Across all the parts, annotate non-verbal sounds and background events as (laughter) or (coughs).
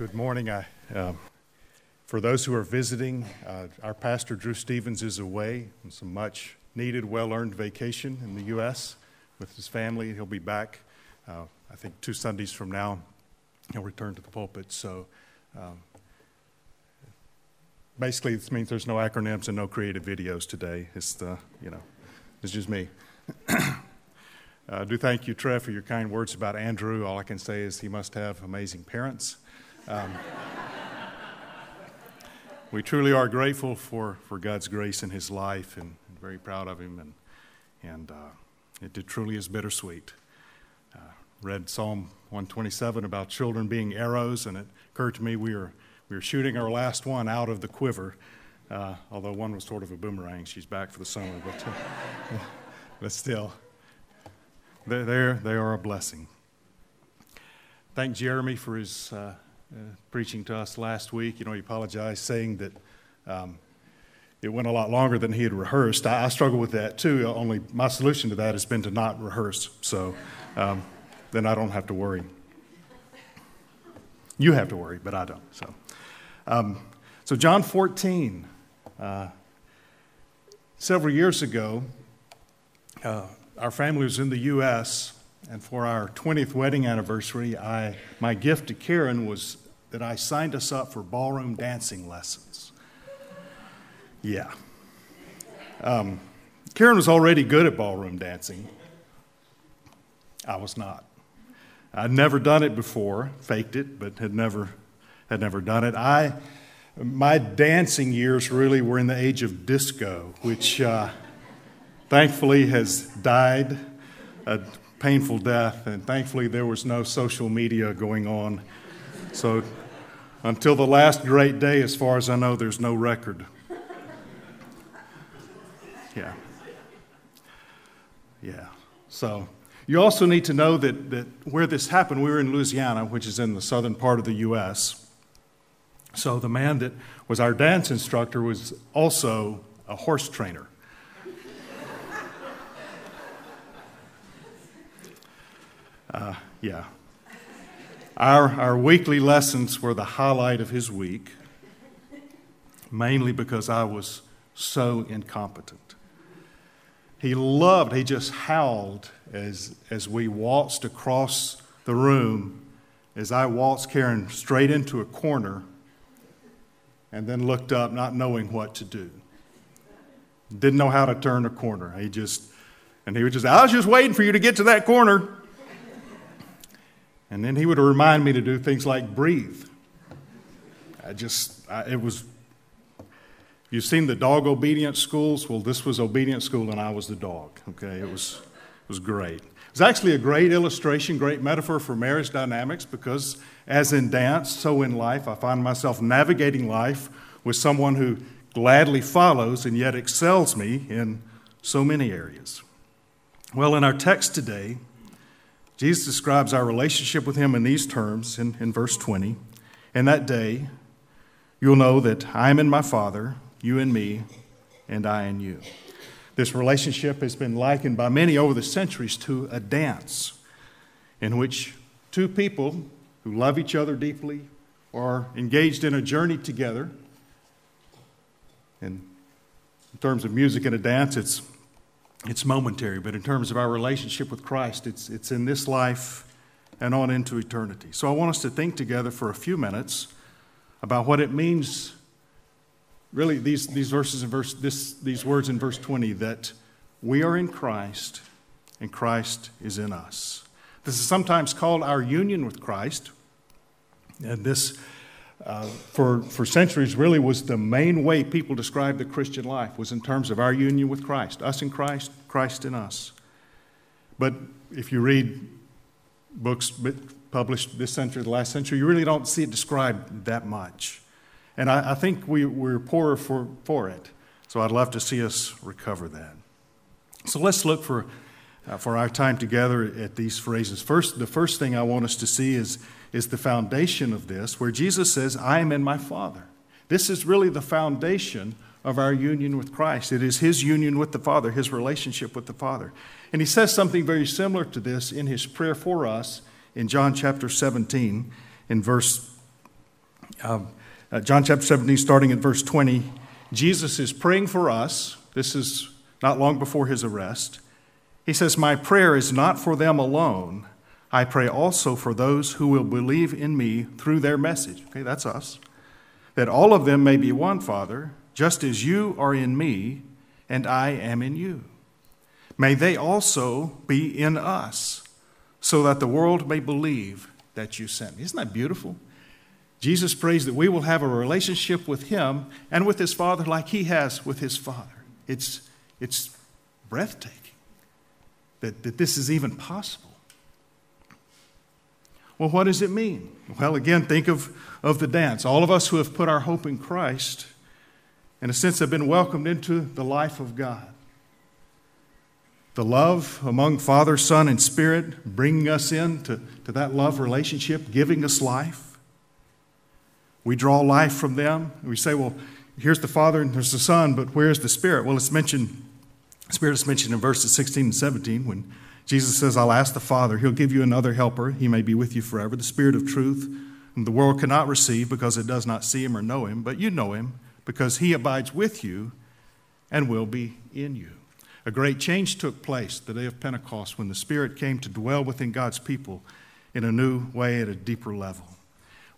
Good morning. I, uh, for those who are visiting, uh, our pastor Drew Stevens is away on some much needed, well earned vacation in the U.S. with his family. He'll be back, uh, I think, two Sundays from now. He'll return to the pulpit. So um, basically, this means there's no acronyms and no creative videos today. It's the, you know, it's just me. (coughs) Uh, do thank you, Trev, for your kind words about Andrew. All I can say is he must have amazing parents. Um, we truly are grateful for, for God's grace in his life and, and very proud of him. And, and uh, it, it, truly is bittersweet. Uh, read Psalm 127 about children being arrows, and it occurred to me we were, we were shooting our last one out of the quiver, uh, although one was sort of a boomerang. She's back for the summer, but, (laughs) but still they're, they are a blessing. Thank Jeremy for his uh, uh, preaching to us last week. You know, he apologized, saying that um, it went a lot longer than he had rehearsed. I, I, struggle with that too. Only my solution to that has been to not rehearse, so um, then I don't have to worry. You have to worry, but I don't. So, um, so John 14. Uh, several years ago, uh, our family was in the U.S., and for our 20th wedding anniversary, I, my gift to Karen was that I signed us up for ballroom dancing lessons. Yeah. Um, Karen was already good at ballroom dancing. I was not. I'd never done it before, faked it, but had never, had never done it. I, my dancing years really were in the age of disco, which uh, thankfully has died a painful death, and thankfully there was no social media going on. So until the last great day, as far as I know, there's no record. Yeah. Yeah. So you also need to know that, that where this happened, we were in Louisiana, which is in the southern part of the U.S. So the man that was our dance instructor was also a horse trainer. Uh, yeah. Our, our weekly lessons were the highlight of his week, mainly because I was so incompetent. He loved, he just howled as, as we waltzed across the room, as I waltzed Karen straight into a corner and then looked up, not knowing what to do. Didn't know how to turn a corner. He just, and he was just, I was just waiting for you to get to that corner. And then he would remind me to do things like breathe. I just, I, it was, you've seen the dog obedience schools? Well, this was obedience school and I was the dog, okay? It was, it was great. It's actually a great illustration, great metaphor for marriage dynamics because, as in dance, so in life, I find myself navigating life with someone who gladly follows and yet excels me in so many areas. Well, in our text today, Jesus describes our relationship with him in these terms in, in verse 20. In that day, you'll know that I am in my Father, you in me, and I in you. This relationship has been likened by many over the centuries to a dance in which two people who love each other deeply are engaged in a journey together. And in terms of music and a dance, it's it's momentary, but in terms of our relationship with Christ, it's, it's in this life and on into eternity. So I want us to think together for a few minutes about what it means, really, these, these verses in verse, this, these words in verse 20, that we are in Christ and Christ is in us. This is sometimes called our union with Christ. And this uh, for, for centuries really was the main way people described the Christian life was in terms of our union with Christ, us in Christ, Christ in us. But if you read books published this century, the last century, you really don't see it described that much. And I, I think we, we're poorer for, for it. So I'd love to see us recover that. So let's look for, uh, for our time together at these phrases. First, the first thing I want us to see is is the foundation of this, where Jesus says, I am in my Father. This is really the foundation of our union with Christ. It is his union with the Father, his relationship with the Father. And he says something very similar to this in his prayer for us in John chapter 17, in verse Um, uh, John chapter 17, starting at verse 20, Jesus is praying for us. This is not long before his arrest. He says, My prayer is not for them alone. I pray also for those who will believe in me through their message. Okay, that's us. That all of them may be one, Father, just as you are in me and I am in you. May they also be in us, so that the world may believe that you sent me. Isn't that beautiful? Jesus prays that we will have a relationship with him and with his Father like he has with his Father. It's, it's breathtaking that, that this is even possible. Well, what does it mean? Well, again, think of, of the dance. All of us who have put our hope in Christ, in a sense, have been welcomed into the life of God. The love among Father, Son, and Spirit, bringing us into to that love relationship, giving us life. We draw life from them. We say, well, here's the Father and there's the Son, but where's the Spirit? Well, it's mentioned, Spirit is mentioned in verses 16 and 17 when Jesus says, I'll ask the Father, He'll give you another helper. He may be with you forever, the Spirit of truth, whom the world cannot receive because it does not see Him or know Him, but you know Him because He abides with you and will be in you. A great change took place the day of Pentecost when the Spirit came to dwell within God's people in a new way at a deeper level.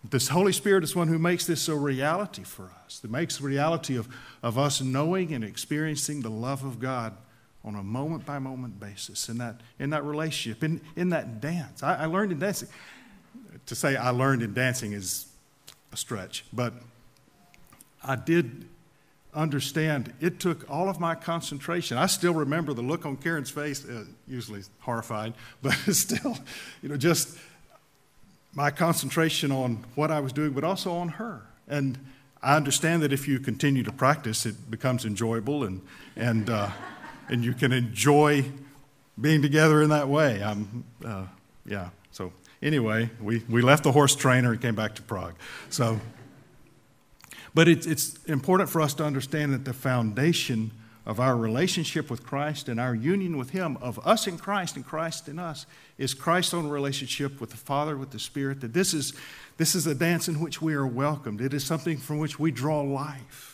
This Holy Spirit is one who makes this a reality for us, that makes the reality of, of us knowing and experiencing the love of God on a moment by moment basis in that, in that relationship, in, in that dance. I, I learned in dancing. To say I learned in dancing is a stretch, but I did understand it took all of my concentration. I still remember the look on Karen's face, uh, usually horrified, (laughs) but still, you know, just my concentration on what I was doing, but also on her. And I understand that if you continue to practice, it becomes enjoyable and, and, uh, and you can enjoy being together in that way. I'm, uh, yeah. So anyway, we, we left the horse trainer and came back to Prague. So, but it's, it's important for us to understand that the foundation of our relationship with Christ and our union with Him, of us in Christ and Christ in us, is Christ's own relationship with the Father, with the Spirit. That this is, this is a dance in which we are welcomed. It is something from which we draw life.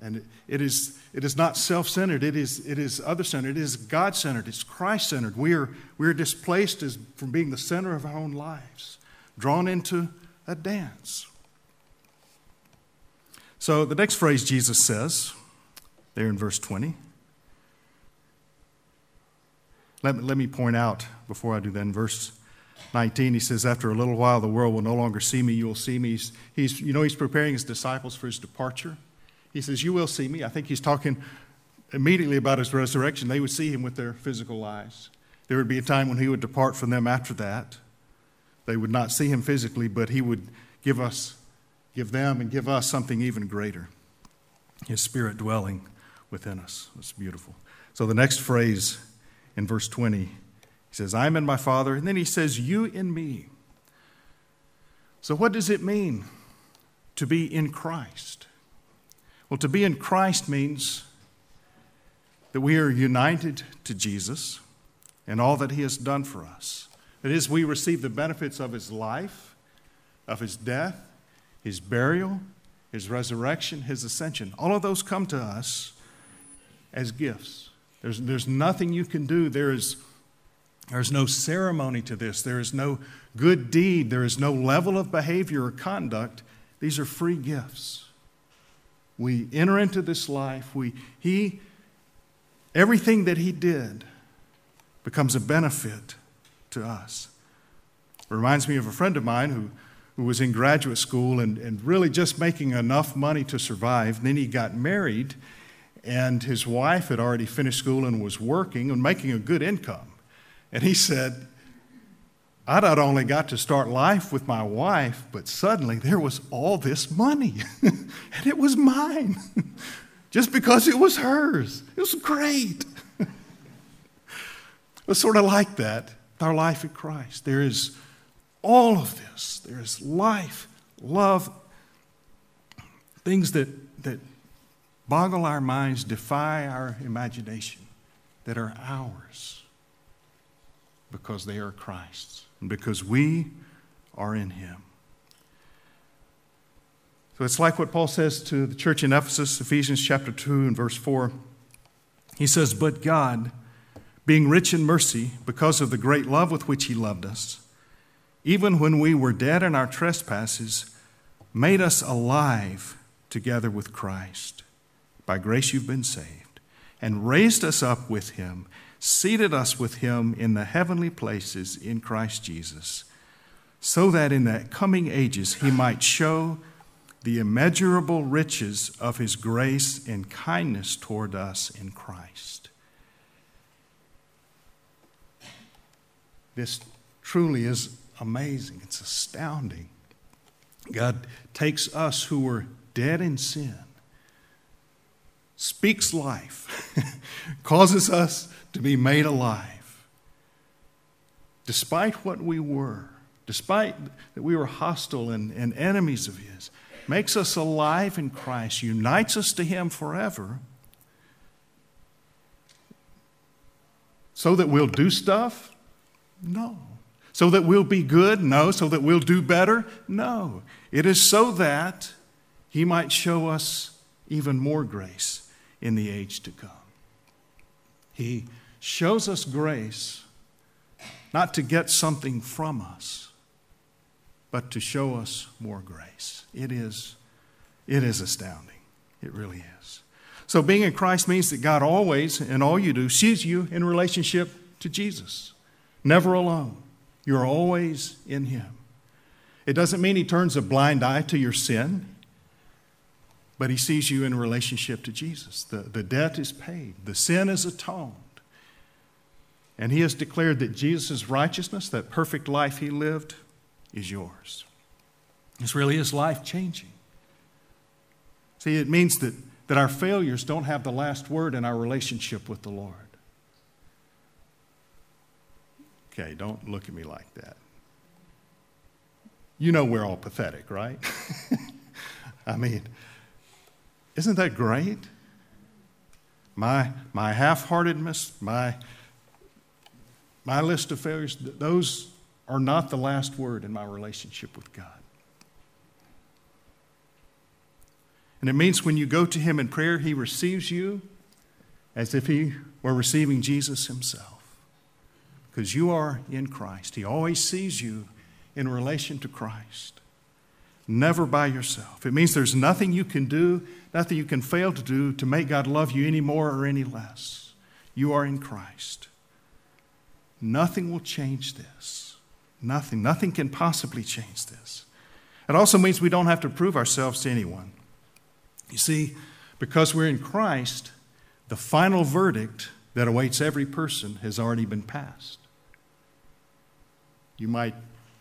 And it is, it is not self centered, it is, it is other centered, it is God centered, it's Christ centered. We are, we are displaced as, from being the center of our own lives, drawn into a dance. So the next phrase Jesus says, there in verse 20, let me, let me point out before I do that in verse 19 he says after a little while the world will no longer see me you will see me he's, he's you know he's preparing his disciples for his departure he says, You will see me. I think he's talking immediately about his resurrection. They would see him with their physical eyes. There would be a time when he would depart from them after that. They would not see him physically, but he would give us, give them, and give us something even greater his spirit dwelling within us. It's beautiful. So the next phrase in verse 20, he says, I'm in my Father. And then he says, You in me. So what does it mean to be in Christ? Well, to be in Christ means that we are united to Jesus and all that he has done for us. That is, we receive the benefits of his life, of his death, his burial, his resurrection, his ascension. All of those come to us as gifts. There's, there's nothing you can do. There is, there's no ceremony to this. There is no good deed. There is no level of behavior or conduct. These are free gifts. We enter into this life. We, he, everything that he did becomes a benefit to us. It reminds me of a friend of mine who, who was in graduate school and, and really just making enough money to survive. And then he got married, and his wife had already finished school and was working and making a good income. And he said, I not only got to start life with my wife, but suddenly there was all this money, (laughs) and it was mine, (laughs) just because it was hers. It was great. (laughs) it was sort of like that, our life in Christ. There is all of this. There is life, love, things that, that boggle our minds, defy our imagination, that are ours because they are Christ's and because we are in Him. So it's like what Paul says to the church in Ephesus, Ephesians chapter 2 and verse 4. He says, But God, being rich in mercy, because of the great love with which He loved us, even when we were dead in our trespasses, made us alive together with Christ. By grace you've been saved, and raised us up with Him, seated us with Him in the heavenly places in Christ Jesus, so that in the coming ages He might show the immeasurable riches of his grace and kindness toward us in Christ. This truly is amazing. It's astounding. God takes us who were dead in sin, speaks life, (laughs) causes us to be made alive. Despite what we were, despite that we were hostile and, and enemies of His, makes us alive in Christ, unites us to Him forever, so that we'll do stuff? No. So that we'll be good? No. So that we'll do better? No. It is so that He might show us even more grace in the age to come. He shows us grace not to get something from us but to show us more grace. It is, it is astounding. It really is. So, being in Christ means that God always, in all you do, sees you in relationship to Jesus. Never alone. You're always in Him. It doesn't mean He turns a blind eye to your sin, but He sees you in relationship to Jesus. The, the debt is paid, the sin is atoned. And He has declared that Jesus' righteousness, that perfect life He lived, is yours. This really is life changing. See, it means that, that our failures don't have the last word in our relationship with the Lord. Okay, don't look at me like that. You know we're all pathetic, right? (laughs) I mean, isn't that great? My, my half heartedness, my, my list of failures, those are not the last word in my relationship with God. And it means when you go to Him in prayer, He receives you as if He were receiving Jesus Himself. Because you are in Christ. He always sees you in relation to Christ, never by yourself. It means there's nothing you can do, nothing you can fail to do to make God love you any more or any less. You are in Christ. Nothing will change this. Nothing. Nothing can possibly change this. It also means we don't have to prove ourselves to anyone. You see, because we're in Christ, the final verdict that awaits every person has already been passed. You might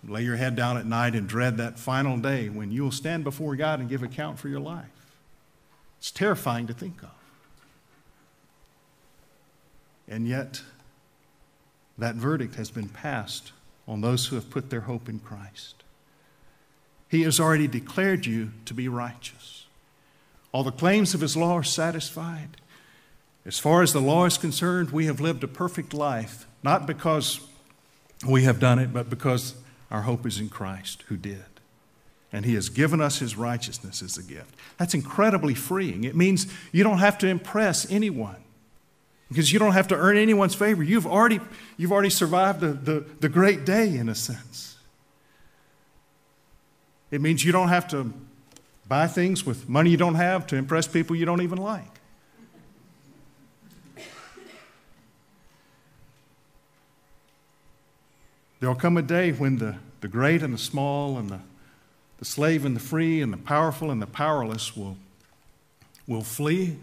lay your head down at night and dread that final day when you will stand before God and give account for your life. It's terrifying to think of. And yet, that verdict has been passed on those who have put their hope in Christ. He has already declared you to be righteous. All the claims of His law are satisfied. As far as the law is concerned, we have lived a perfect life, not because we have done it, but because our hope is in Christ who did. And He has given us His righteousness as a gift. That's incredibly freeing. It means you don't have to impress anyone because you don't have to earn anyone's favor. You've already, you've already survived the, the, the great day, in a sense. It means you don't have to buy things with money you don't have to impress people you don't even like. There'll come a day when the, the great and the small, and the, the slave and the free, and the powerful and the powerless will, will flee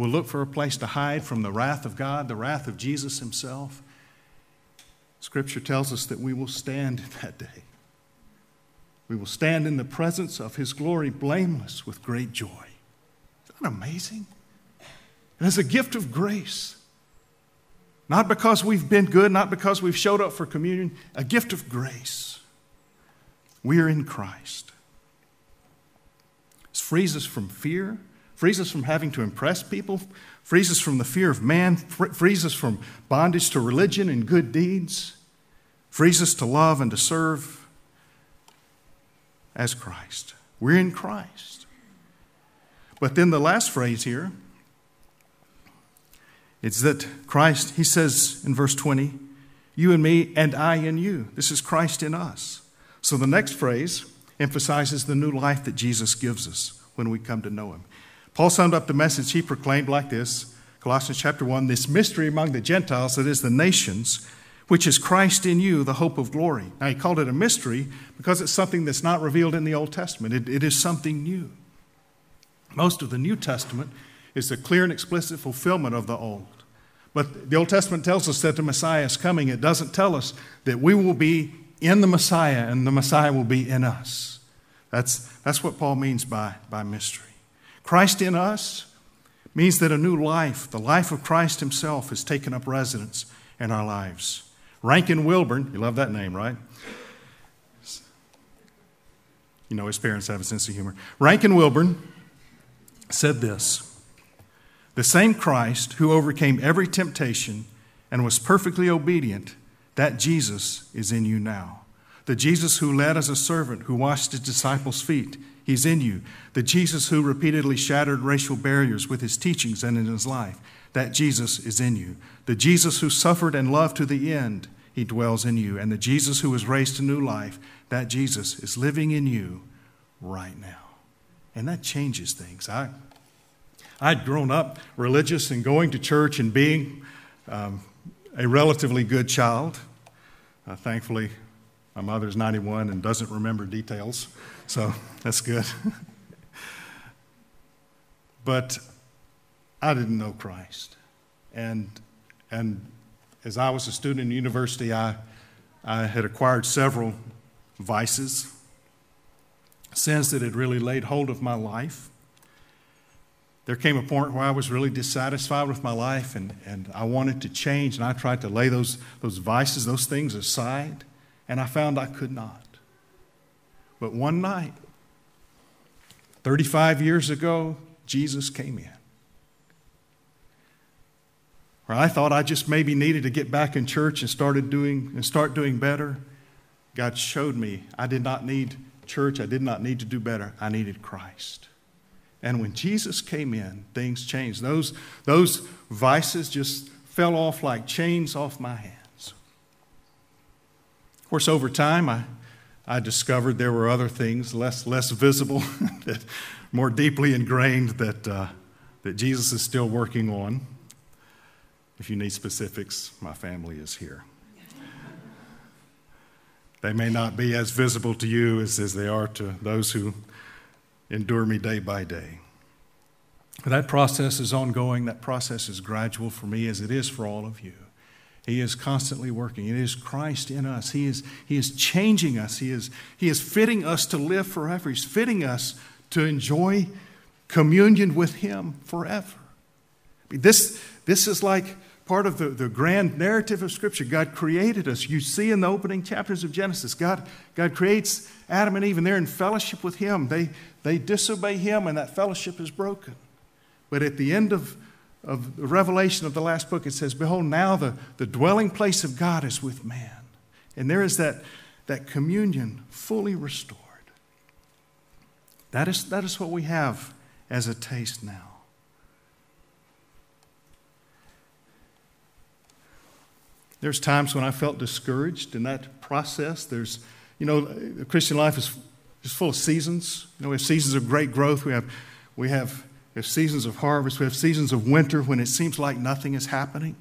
We'll look for a place to hide from the wrath of God, the wrath of Jesus himself. Scripture tells us that we will stand in that day. We will stand in the presence of his glory blameless with great joy. Isn't that amazing? And as a gift of grace, not because we've been good, not because we've showed up for communion, a gift of grace. We are in Christ. This frees us from fear frees us from having to impress people, frees us from the fear of man, frees us from bondage to religion and good deeds, frees us to love and to serve as Christ. We're in Christ. But then the last phrase here, it's that Christ, he says in verse 20, you and me, and I in you. This is Christ in us. So the next phrase emphasizes the new life that Jesus gives us when we come to know him. Paul summed up the message he proclaimed like this Colossians chapter 1 this mystery among the Gentiles, that is, the nations, which is Christ in you, the hope of glory. Now, he called it a mystery because it's something that's not revealed in the Old Testament, it, it is something new. Most of the New Testament is a clear and explicit fulfillment of the Old. But the Old Testament tells us that the Messiah is coming. It doesn't tell us that we will be in the Messiah and the Messiah will be in us. That's, that's what Paul means by, by mystery. Christ in us means that a new life, the life of Christ Himself, has taken up residence in our lives. Rankin Wilbourne, you love that name, right? You know, his parents have a sense of humor. Rankin Wilbourne said this The same Christ who overcame every temptation and was perfectly obedient that Jesus is in you now. The Jesus who led as a servant, who washed his disciples' feet, he's in you. The Jesus who repeatedly shattered racial barriers with his teachings and in his life, that Jesus is in you. The Jesus who suffered and loved to the end, he dwells in you. And the Jesus who was raised to new life, that Jesus is living in you right now. And that changes things. I, I'd grown up religious and going to church and being um, a relatively good child. Uh, thankfully, my mother's 91 and doesn't remember details, so (laughs) that's good. (laughs) but I didn't know Christ. And, and as I was a student in university, I, I had acquired several vices, sins that had really laid hold of my life there came a point where I was really dissatisfied with my life and, and I wanted to change, and I tried to lay those, those vices, those things aside, and I found I could not. But one night, 35 years ago, Jesus came in. Where I thought I just maybe needed to get back in church and started doing and start doing better. God showed me I did not need church, I did not need to do better. I needed Christ. And when Jesus came in, things changed. Those, those vices just fell off like chains off my hands. Of course, over time, I, I discovered there were other things less, less visible, (laughs) that more deeply ingrained that, uh, that Jesus is still working on. If you need specifics, my family is here. They may not be as visible to you as, as they are to those who endure me day by day. That process is ongoing. That process is gradual for me as it is for all of you. He is constantly working. It is Christ in us. He is, he is changing us. He is, he is fitting us to live forever. He's fitting us to enjoy communion with Him forever. This, this is like part of the, the grand narrative of Scripture. God created us. You see in the opening chapters of Genesis, God, God creates Adam and Eve, and they're in fellowship with Him. They, they disobey Him, and that fellowship is broken. But at the end of, of the revelation of the last book, it says, Behold, now the, the dwelling place of God is with man. And there is that, that communion fully restored. That is, that is what we have as a taste now. There's times when I felt discouraged in that process. There's, you know, the Christian life is just full of seasons. You know, we have seasons of great growth. We have, we have, we have seasons of harvest. We have seasons of winter when it seems like nothing is happening.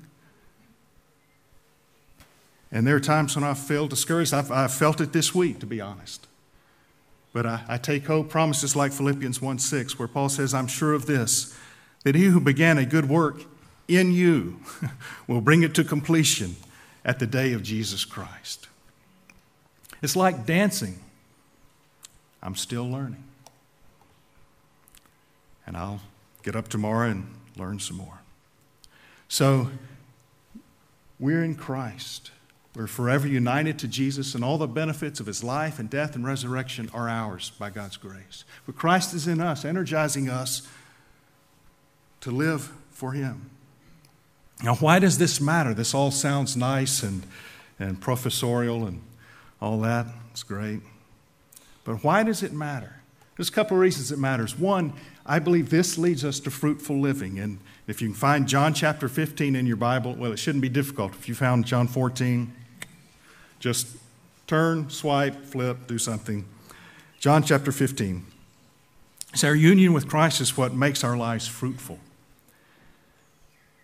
And there are times when I feel discouraged. I've, I've felt it this week, to be honest. But I, I take hope, promises like Philippians 1 6, where Paul says, I'm sure of this, that he who began a good work in you (laughs) will bring it to completion at the day of Jesus Christ. It's like dancing. I'm still learning. And I'll get up tomorrow and learn some more. So, we're in Christ. We're forever united to Jesus, and all the benefits of his life and death and resurrection are ours by God's grace. But Christ is in us, energizing us to live for him. Now, why does this matter? This all sounds nice and, and professorial and all that. It's great. But why does it matter? There's a couple of reasons it matters. One, I believe this leads us to fruitful living. And if you can find John chapter 15 in your Bible, well, it shouldn't be difficult. If you found John 14, just turn, swipe, flip, do something. John chapter 15. So, our union with Christ is what makes our lives fruitful.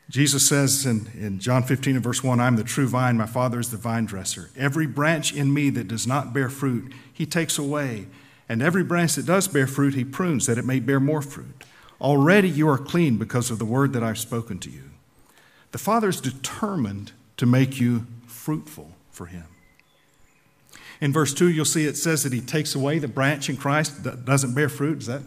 Jesus says in, in John 15 and verse 1 I'm the true vine, my Father is the vine dresser. Every branch in me that does not bear fruit, he takes away. And every branch that does bear fruit, he prunes that it may bear more fruit. Already you are clean because of the word that I've spoken to you. The Father is determined to make you fruitful for him. In verse 2, you'll see it says that he takes away the branch in Christ that doesn't bear fruit. Does that,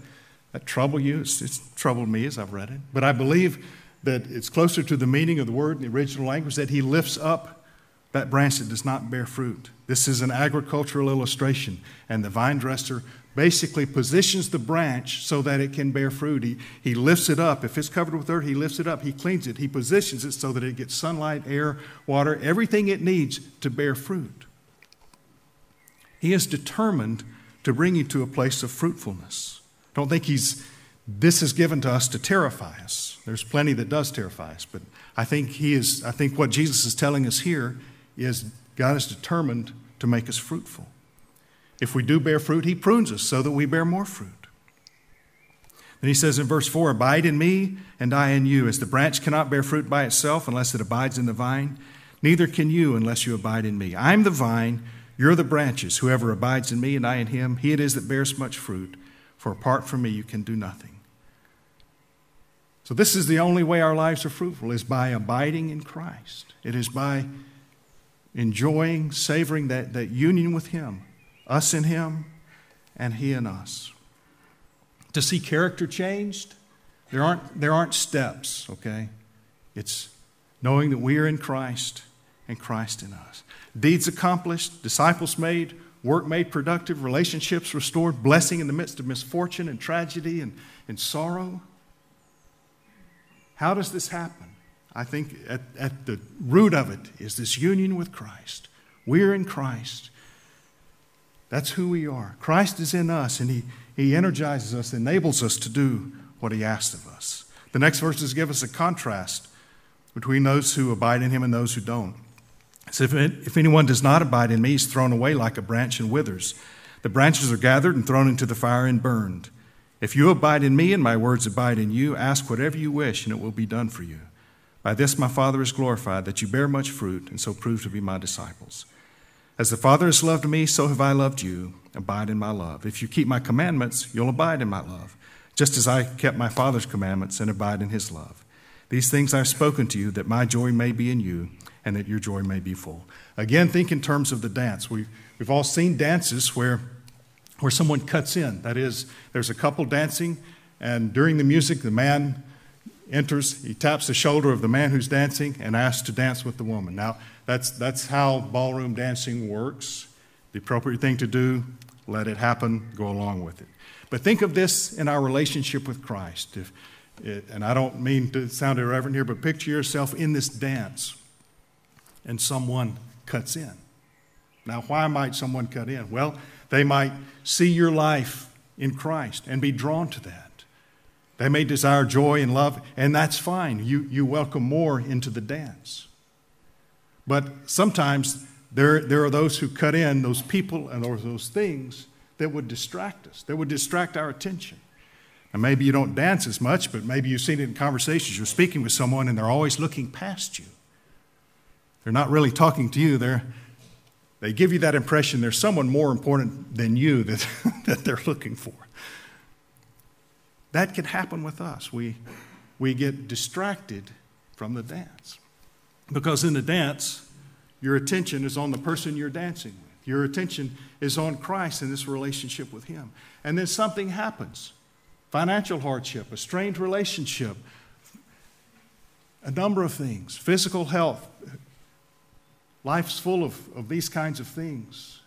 that trouble you? It's, it's troubled me as I've read it. But I believe that it's closer to the meaning of the word in the original language that he lifts up that branch that does not bear fruit. This is an agricultural illustration, and the vine dresser basically positions the branch so that it can bear fruit. He, he lifts it up. If it's covered with dirt, he lifts it up. He cleans it. He positions it so that it gets sunlight, air, water, everything it needs to bear fruit. He is determined to bring you to a place of fruitfulness. Don't think he's this is given to us to terrify us. There's plenty that does terrify us, but I think he is I think what Jesus is telling us here is God is determined to make us fruitful. If we do bear fruit, he prunes us so that we bear more fruit. Then he says in verse 4 Abide in me, and I in you. As the branch cannot bear fruit by itself unless it abides in the vine, neither can you unless you abide in me. I'm the vine, you're the branches. Whoever abides in me and I in him, he it is that bears much fruit. For apart from me, you can do nothing. So, this is the only way our lives are fruitful, is by abiding in Christ. It is by enjoying, savoring that, that union with Him, us in Him, and He in us. To see character changed, there aren't, there aren't steps, okay? It's knowing that we are in Christ and Christ in us. Deeds accomplished, disciples made, work made productive, relationships restored, blessing in the midst of misfortune and tragedy and, and sorrow. How does this happen? I think at, at the root of it is this union with Christ. We're in Christ. That's who we are. Christ is in us, and He, he energizes us, enables us to do what He asked of us. The next verses give us a contrast between those who abide in Him and those who don't. So if, it, if anyone does not abide in me, he's thrown away like a branch and withers. The branches are gathered and thrown into the fire and burned. If you abide in me and my words abide in you, ask whatever you wish, and it will be done for you. By this my Father is glorified, that you bear much fruit, and so prove to be my disciples. As the Father has loved me, so have I loved you. Abide in my love. If you keep my commandments, you'll abide in my love, just as I kept my Father's commandments and abide in his love. These things I've spoken to you, that my joy may be in you, and that your joy may be full. Again, think in terms of the dance. We've, we've all seen dances where where someone cuts in. That is, there's a couple dancing, and during the music, the man enters, he taps the shoulder of the man who's dancing and asks to dance with the woman. Now, that's, that's how ballroom dancing works. The appropriate thing to do, let it happen, go along with it. But think of this in our relationship with Christ. If, it, and I don't mean to sound irreverent here, but picture yourself in this dance and someone cuts in. Now, why might someone cut in? Well, they might see your life in Christ and be drawn to that. They may desire joy and love, and that's fine. You, you welcome more into the dance. But sometimes there, there are those who cut in, those people and those things that would distract us, that would distract our attention. And maybe you don't dance as much, but maybe you've seen it in conversations. You're speaking with someone and they're always looking past you. They're not really talking to you, they're they give you that impression there's someone more important than you (laughs) that, that they're looking for. That can happen with us. We, we get distracted from the dance. Because in the dance, your attention is on the person you're dancing with. Your attention is on Christ and this relationship with Him. And then something happens financial hardship, a strained relationship, a number of things, physical health, Life's full of, of these kinds of things.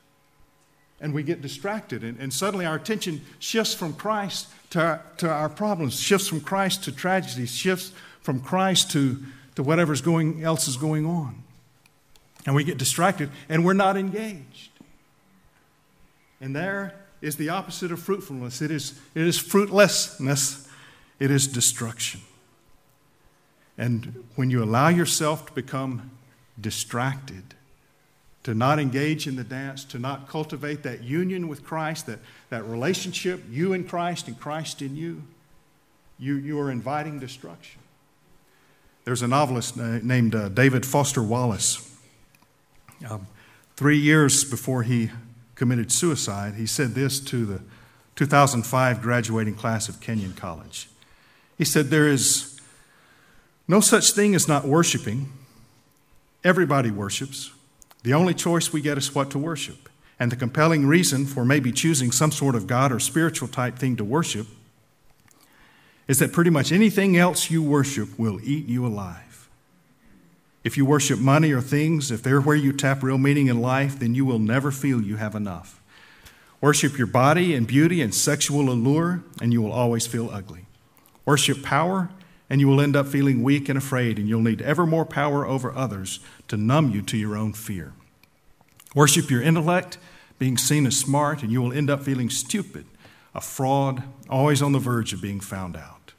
And we get distracted, and, and suddenly our attention shifts from Christ to our, to our problems, shifts from Christ to tragedy, shifts from Christ to, to whatever's going, else is going on. And we get distracted, and we're not engaged. And there, is the opposite of fruitfulness. It is, it is fruitlessness. It is destruction. And when you allow yourself to become distracted, to not engage in the dance, to not cultivate that union with Christ, that, that relationship, you in Christ and Christ in you, you, you are inviting destruction. There's a novelist named uh, David Foster Wallace. Um, three years before he committed suicide, he said this to the 2005 graduating class of Kenyon College. He said, There is no such thing as not worshiping. Everybody worships. The only choice we get is what to worship. And the compelling reason for maybe choosing some sort of God or spiritual type thing to worship is that pretty much anything else you worship will eat you alive. If you worship money or things, if they're where you tap real meaning in life, then you will never feel you have enough. Worship your body and beauty and sexual allure, and you will always feel ugly. Worship power, and you will end up feeling weak and afraid, and you'll need ever more power over others to numb you to your own fear. Worship your intellect, being seen as smart, and you will end up feeling stupid, a fraud, always on the verge of being found out.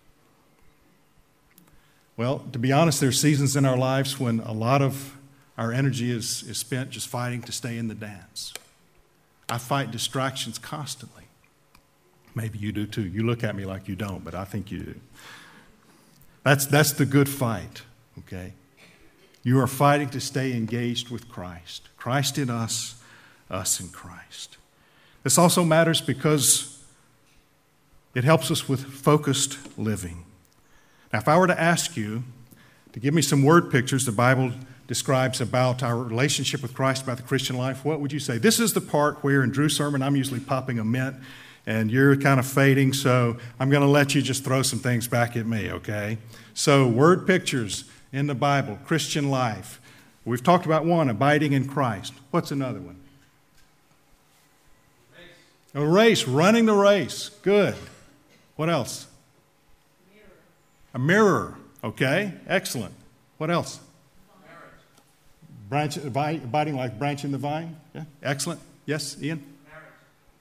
Well, to be honest, there are seasons in our lives when a lot of our energy is, is spent just fighting to stay in the dance. I fight distractions constantly. Maybe you do too. You look at me like you don't, but I think you do. That's, that's the good fight, okay? You are fighting to stay engaged with Christ. Christ in us, us in Christ. This also matters because it helps us with focused living. Now, if I were to ask you to give me some word pictures the Bible describes about our relationship with Christ, about the Christian life, what would you say? This is the part where in Drew's sermon I'm usually popping a mint and you're kind of fading, so I'm going to let you just throw some things back at me, okay? So, word pictures in the Bible, Christian life. We've talked about one, abiding in Christ. What's another one? Race. A race, running the race. Good. What else? Mirror. A mirror. Okay, excellent. What else? Branch, abiding like branch in the vine. Yeah, excellent. Yes, Ian?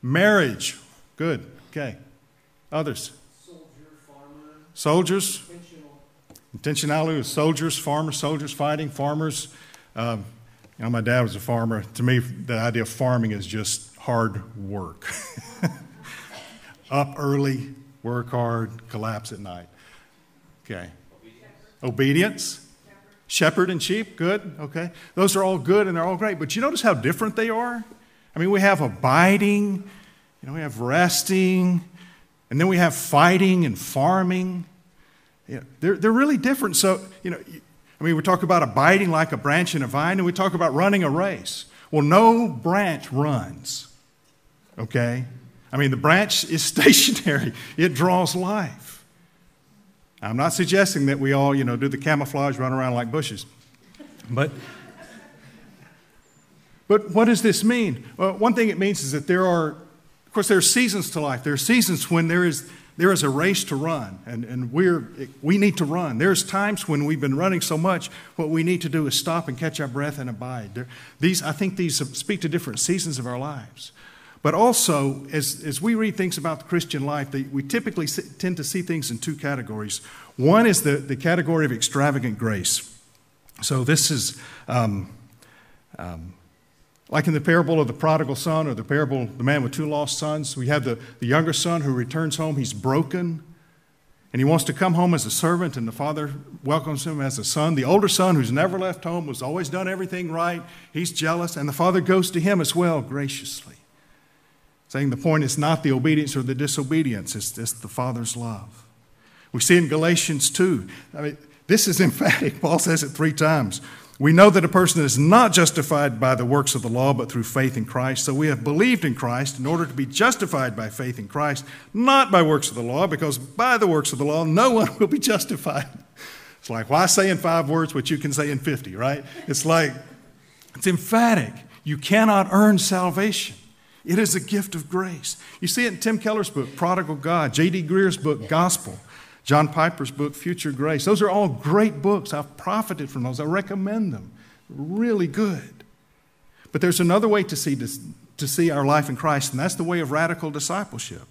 Marriage. Marriage. Good. Okay. Others? Soldier, farmer. Soldiers? Intentional. Intentionality soldiers, farmers, soldiers fighting, farmers. Um, you know, my dad was a farmer. To me, the idea of farming is just hard work. (laughs) Up early, work hard, collapse at night. Okay. Obedience. Obedience. Shepherd and sheep, good, okay. Those are all good and they're all great. But you notice how different they are? I mean, we have abiding, you know, we have resting, and then we have fighting and farming. You know, they're, they're really different. So, you know, I mean, we talk about abiding like a branch in a vine, and we talk about running a race. Well, no branch runs, okay? I mean, the branch (laughs) is stationary, it draws life. I'm not suggesting that we all, you know, do the camouflage, run around like bushes. But, but what does this mean? Well, one thing it means is that there are of course, there are seasons to life. There are seasons when there is, there is a race to run, and, and we're, we need to run. There's times when we've been running so much, what we need to do is stop and catch our breath and abide. There, these, I think these speak to different seasons of our lives. But also, as, as we read things about the Christian life, we typically tend to see things in two categories. One is the, the category of extravagant grace. So, this is um, um, like in the parable of the prodigal son or the parable of the man with two lost sons, we have the, the younger son who returns home. He's broken and he wants to come home as a servant, and the father welcomes him as a son. The older son, who's never left home, has always done everything right, he's jealous, and the father goes to him as well graciously, saying the point is not the obedience or the disobedience, it's, it's the father's love. We see in Galatians 2, I mean, this is (laughs) emphatic. Paul says it three times. We know that a person is not justified by the works of the law, but through faith in Christ. So we have believed in Christ in order to be justified by faith in Christ, not by works of the law, because by the works of the law, no one (laughs) will be justified. It's like, why say in five words what you can say in 50, right? It's like, it's emphatic. You cannot earn salvation. It is a gift of grace. You see it in Tim Keller's book, Prodigal God, J.D. Greear's book, Gospel. John Piper's book, Future Grace. Those are all great books. I've profited from those. I recommend them. Really good. But there's another way to see, this, to see our life in Christ, and that's the way of radical discipleship.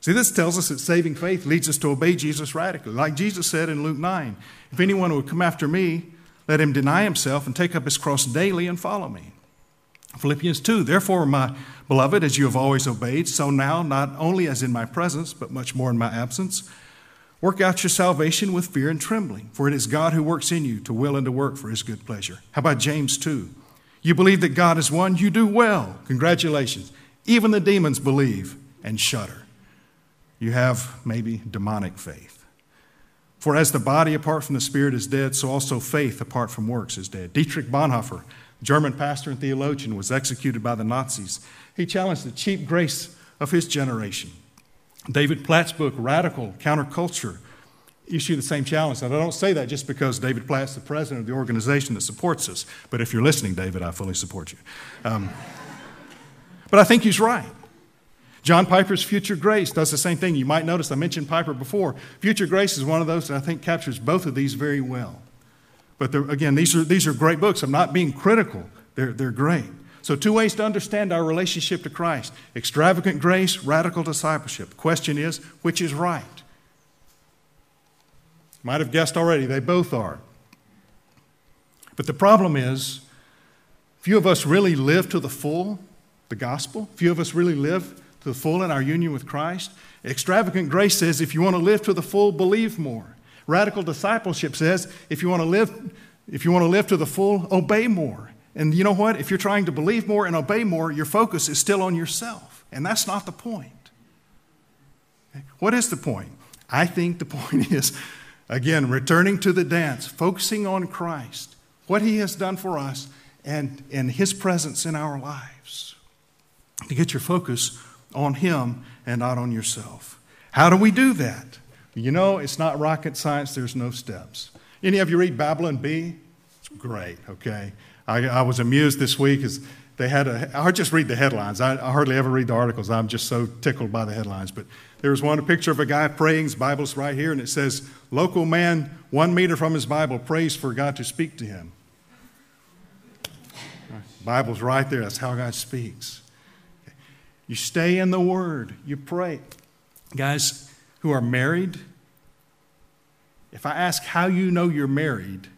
See, this tells us that saving faith leads us to obey Jesus radically. Like Jesus said in Luke 9 If anyone would come after me, let him deny himself and take up his cross daily and follow me. Philippians 2 Therefore, my beloved, as you have always obeyed, so now, not only as in my presence, but much more in my absence, work out your salvation with fear and trembling, for it is God who works in you to will and to work for his good pleasure. How about James 2? You believe that God is one, you do well. Congratulations. Even the demons believe and shudder. You have maybe demonic faith. For as the body apart from the spirit is dead, so also faith apart from works is dead. Dietrich Bonhoeffer, German pastor and theologian, was executed by the Nazis. He challenged the cheap grace of his generation. David Platt's book, Radical Counterculture, issued the same challenge. And I don't say that just because David Platt's the president of the organization that supports us. But if you're listening, David, I fully support you. Um, (laughs) but I think he's right. John Piper's Future Grace does the same thing. You might notice I mentioned Piper before. Future Grace is one of those that I think captures both of these very well. But again, these are, these are great books. I'm not being critical, they're, they're great. So, two ways to understand our relationship to Christ extravagant grace, radical discipleship. The question is, which is right? Might have guessed already, they both are. But the problem is, few of us really live to the full the gospel. Few of us really live to the full in our union with Christ. Extravagant grace says if you want to live to the full, believe more. Radical discipleship says if you want to live, if you want to live to the full, obey more. And you know what? If you're trying to believe more and obey more, your focus is still on yourself. And that's not the point. What is the point? I think the (laughs) point is, again, returning to the dance, focusing on Christ, what He has done for us, and, and His presence in our lives. To get your focus on Him and not on yourself. How do we do that? You know, it's not rocket science, there's no steps. Any of you read Babylon Bee? It's great, okay? I, I was amused this week as they had a, I just read the headlines. I, I, hardly ever read the articles. I'm just so tickled by the headlines. But there was one, a picture of a guy praying. His Bible's right here, and it says, Local man, one meter from his Bible, prays for God to speak to him. Bible's right there. That's how God speaks. You stay in the Word, you pray. Guys who are married, if I ask how you know you're married,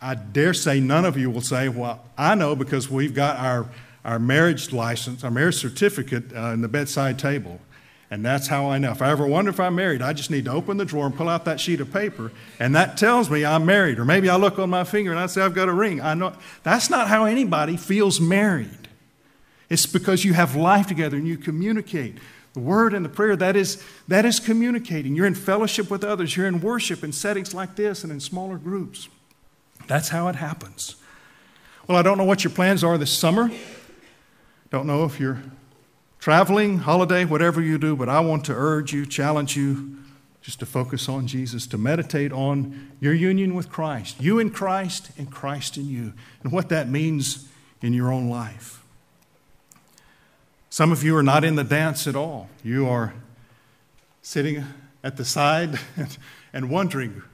I dare say none of you will say, Well, I know because we've got our, our marriage license, our marriage certificate uh, in the bedside table. And that's how I know. If I ever wonder if I'm married, I just need to open the drawer and pull out that sheet of paper, and that tells me I'm married. Or maybe I look on my finger and I say I've got a ring. I know that's not how anybody feels married. It's because you have life together and you communicate. The word and the prayer, that is, that is communicating. You're in fellowship with others. You're in worship in settings like this and in smaller groups. That's how it happens. Well, I don't know what your plans are this summer. Don't know if you're traveling, holiday, whatever you do, but I want to urge you, challenge you just to focus on Jesus, to meditate on your union with Christ, you in Christ and Christ in you, and what that means in your own life. Some of you are not in the dance at all. You are sitting at the side (laughs) and wondering,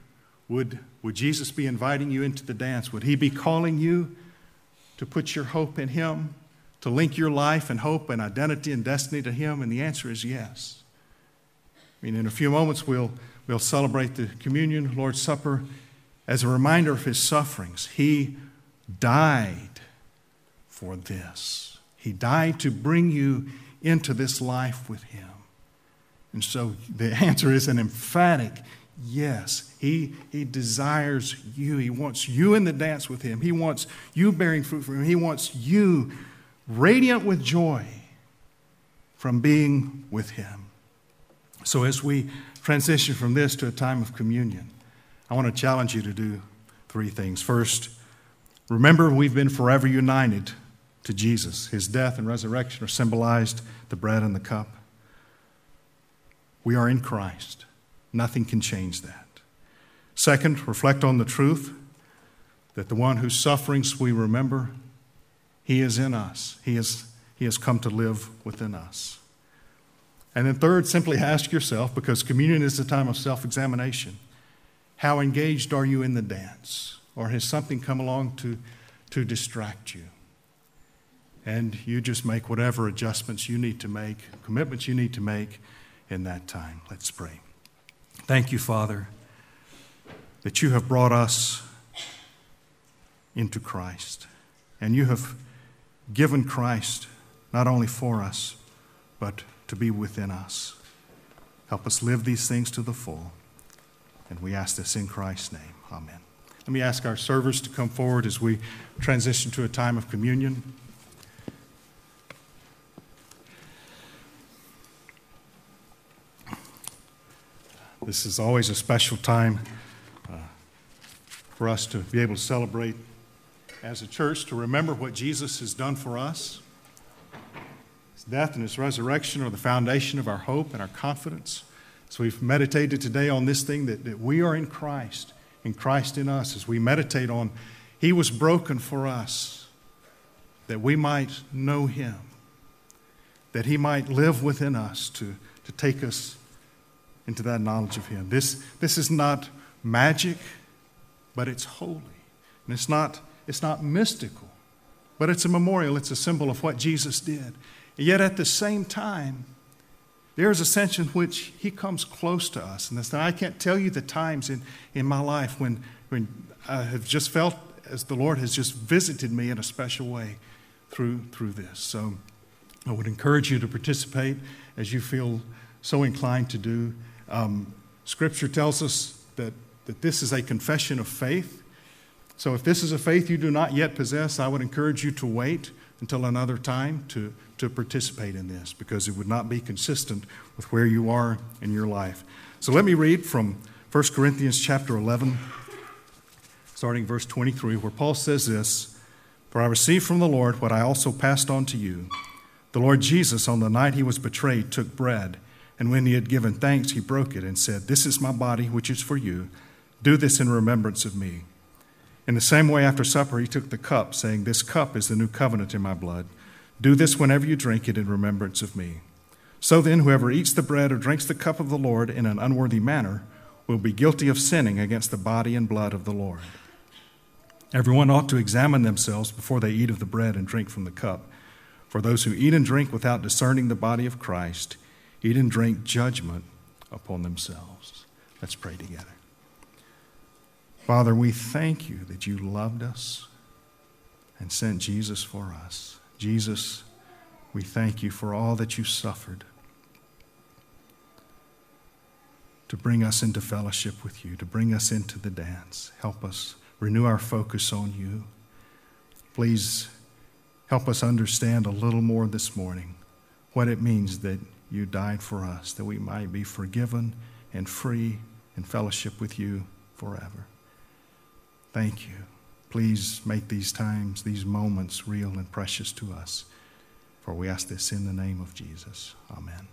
would would Jesus be inviting you into the dance? Would He be calling you to put your hope in Him, to link your life and hope and identity and destiny to Him? And the answer is yes. I mean, in a few moments, we'll, we'll celebrate the communion, Lord's Supper, as a reminder of His sufferings. He died for this, He died to bring you into this life with Him. And so the answer is an emphatic Yes, he, he desires you. He wants you in the dance with him. He wants you bearing fruit for him. He wants you radiant with joy from being with him. So, as we transition from this to a time of communion, I want to challenge you to do three things. First, remember we've been forever united to Jesus. His death and resurrection are symbolized the bread and the cup. We are in Christ. Nothing can change that. Second, reflect on the truth that the one whose sufferings we remember, he is in us. He, is, he has come to live within us. And then, third, simply ask yourself, because communion is a time of self examination how engaged are you in the dance? Or has something come along to, to distract you? and you just make whatever adjustments you need to make, commitments you need to make in that time. Let's pray. Thank you, Father, that you have brought us into Christ, and you have given Christ not only for us, but to be within us. Help us live these things to the full. And we ask this in Christ's name. Amen. Let me ask our servers to come forward as we transition to a time of communion. This is always a special time uh, for us to be able to celebrate as a church, to remember what Jesus has done for us. His death and his resurrection are the foundation of our hope and our confidence. So we've meditated today on this thing that, that we are in Christ, in Christ in us, as we meditate on He was broken for us, that we might know Him, that He might live within us to, to take us into that knowledge of Him. This, this is not magic, but it's holy. And it's not, it's not mystical, but it's a memorial, it's a symbol of what Jesus did. And yet at the same time, there is a sense in which He comes close to us. And I can't tell you the times in, in my life when, when I have just felt as the Lord has just visited me in a special way through, through this. So I would encourage you to participate as you feel so inclined to do. Um, scripture tells us that, that this is a confession of faith. So if this is a faith you do not yet possess, I would encourage you to wait until another time to, to participate in this because it would not be consistent with where you are in your life. So let me read from 1 Corinthians chapter 11, starting verse 23, where Paul says this For I received from the Lord what I also passed on to you. The Lord Jesus, on the night he was betrayed, took bread. And when he had given thanks, he broke it and said, This is my body, which is for you. Do this in remembrance of me. In the same way, after supper, he took the cup, saying, This cup is the new covenant in my blood. Do this whenever you drink it in remembrance of me. So then, whoever eats the bread or drinks the cup of the Lord in an unworthy manner will be guilty of sinning against the body and blood of the Lord. Everyone ought to examine themselves before they eat of the bread and drink from the cup. For those who eat and drink without discerning the body of Christ, eat and drink judgment upon themselves. Let's pray together. Father, we thank you that you loved us and sent Jesus for us. Jesus, we thank you for all that you suffered to bring us into fellowship with you, to bring us into the dance. Help us renew our focus on you. Please help us understand a little more this morning what it means that you died for us, that we might be forgiven and free in fellowship with you forever. Thank you. Please make these times, these moments real and precious to us. For we ask this in the name of Jesus. Amen.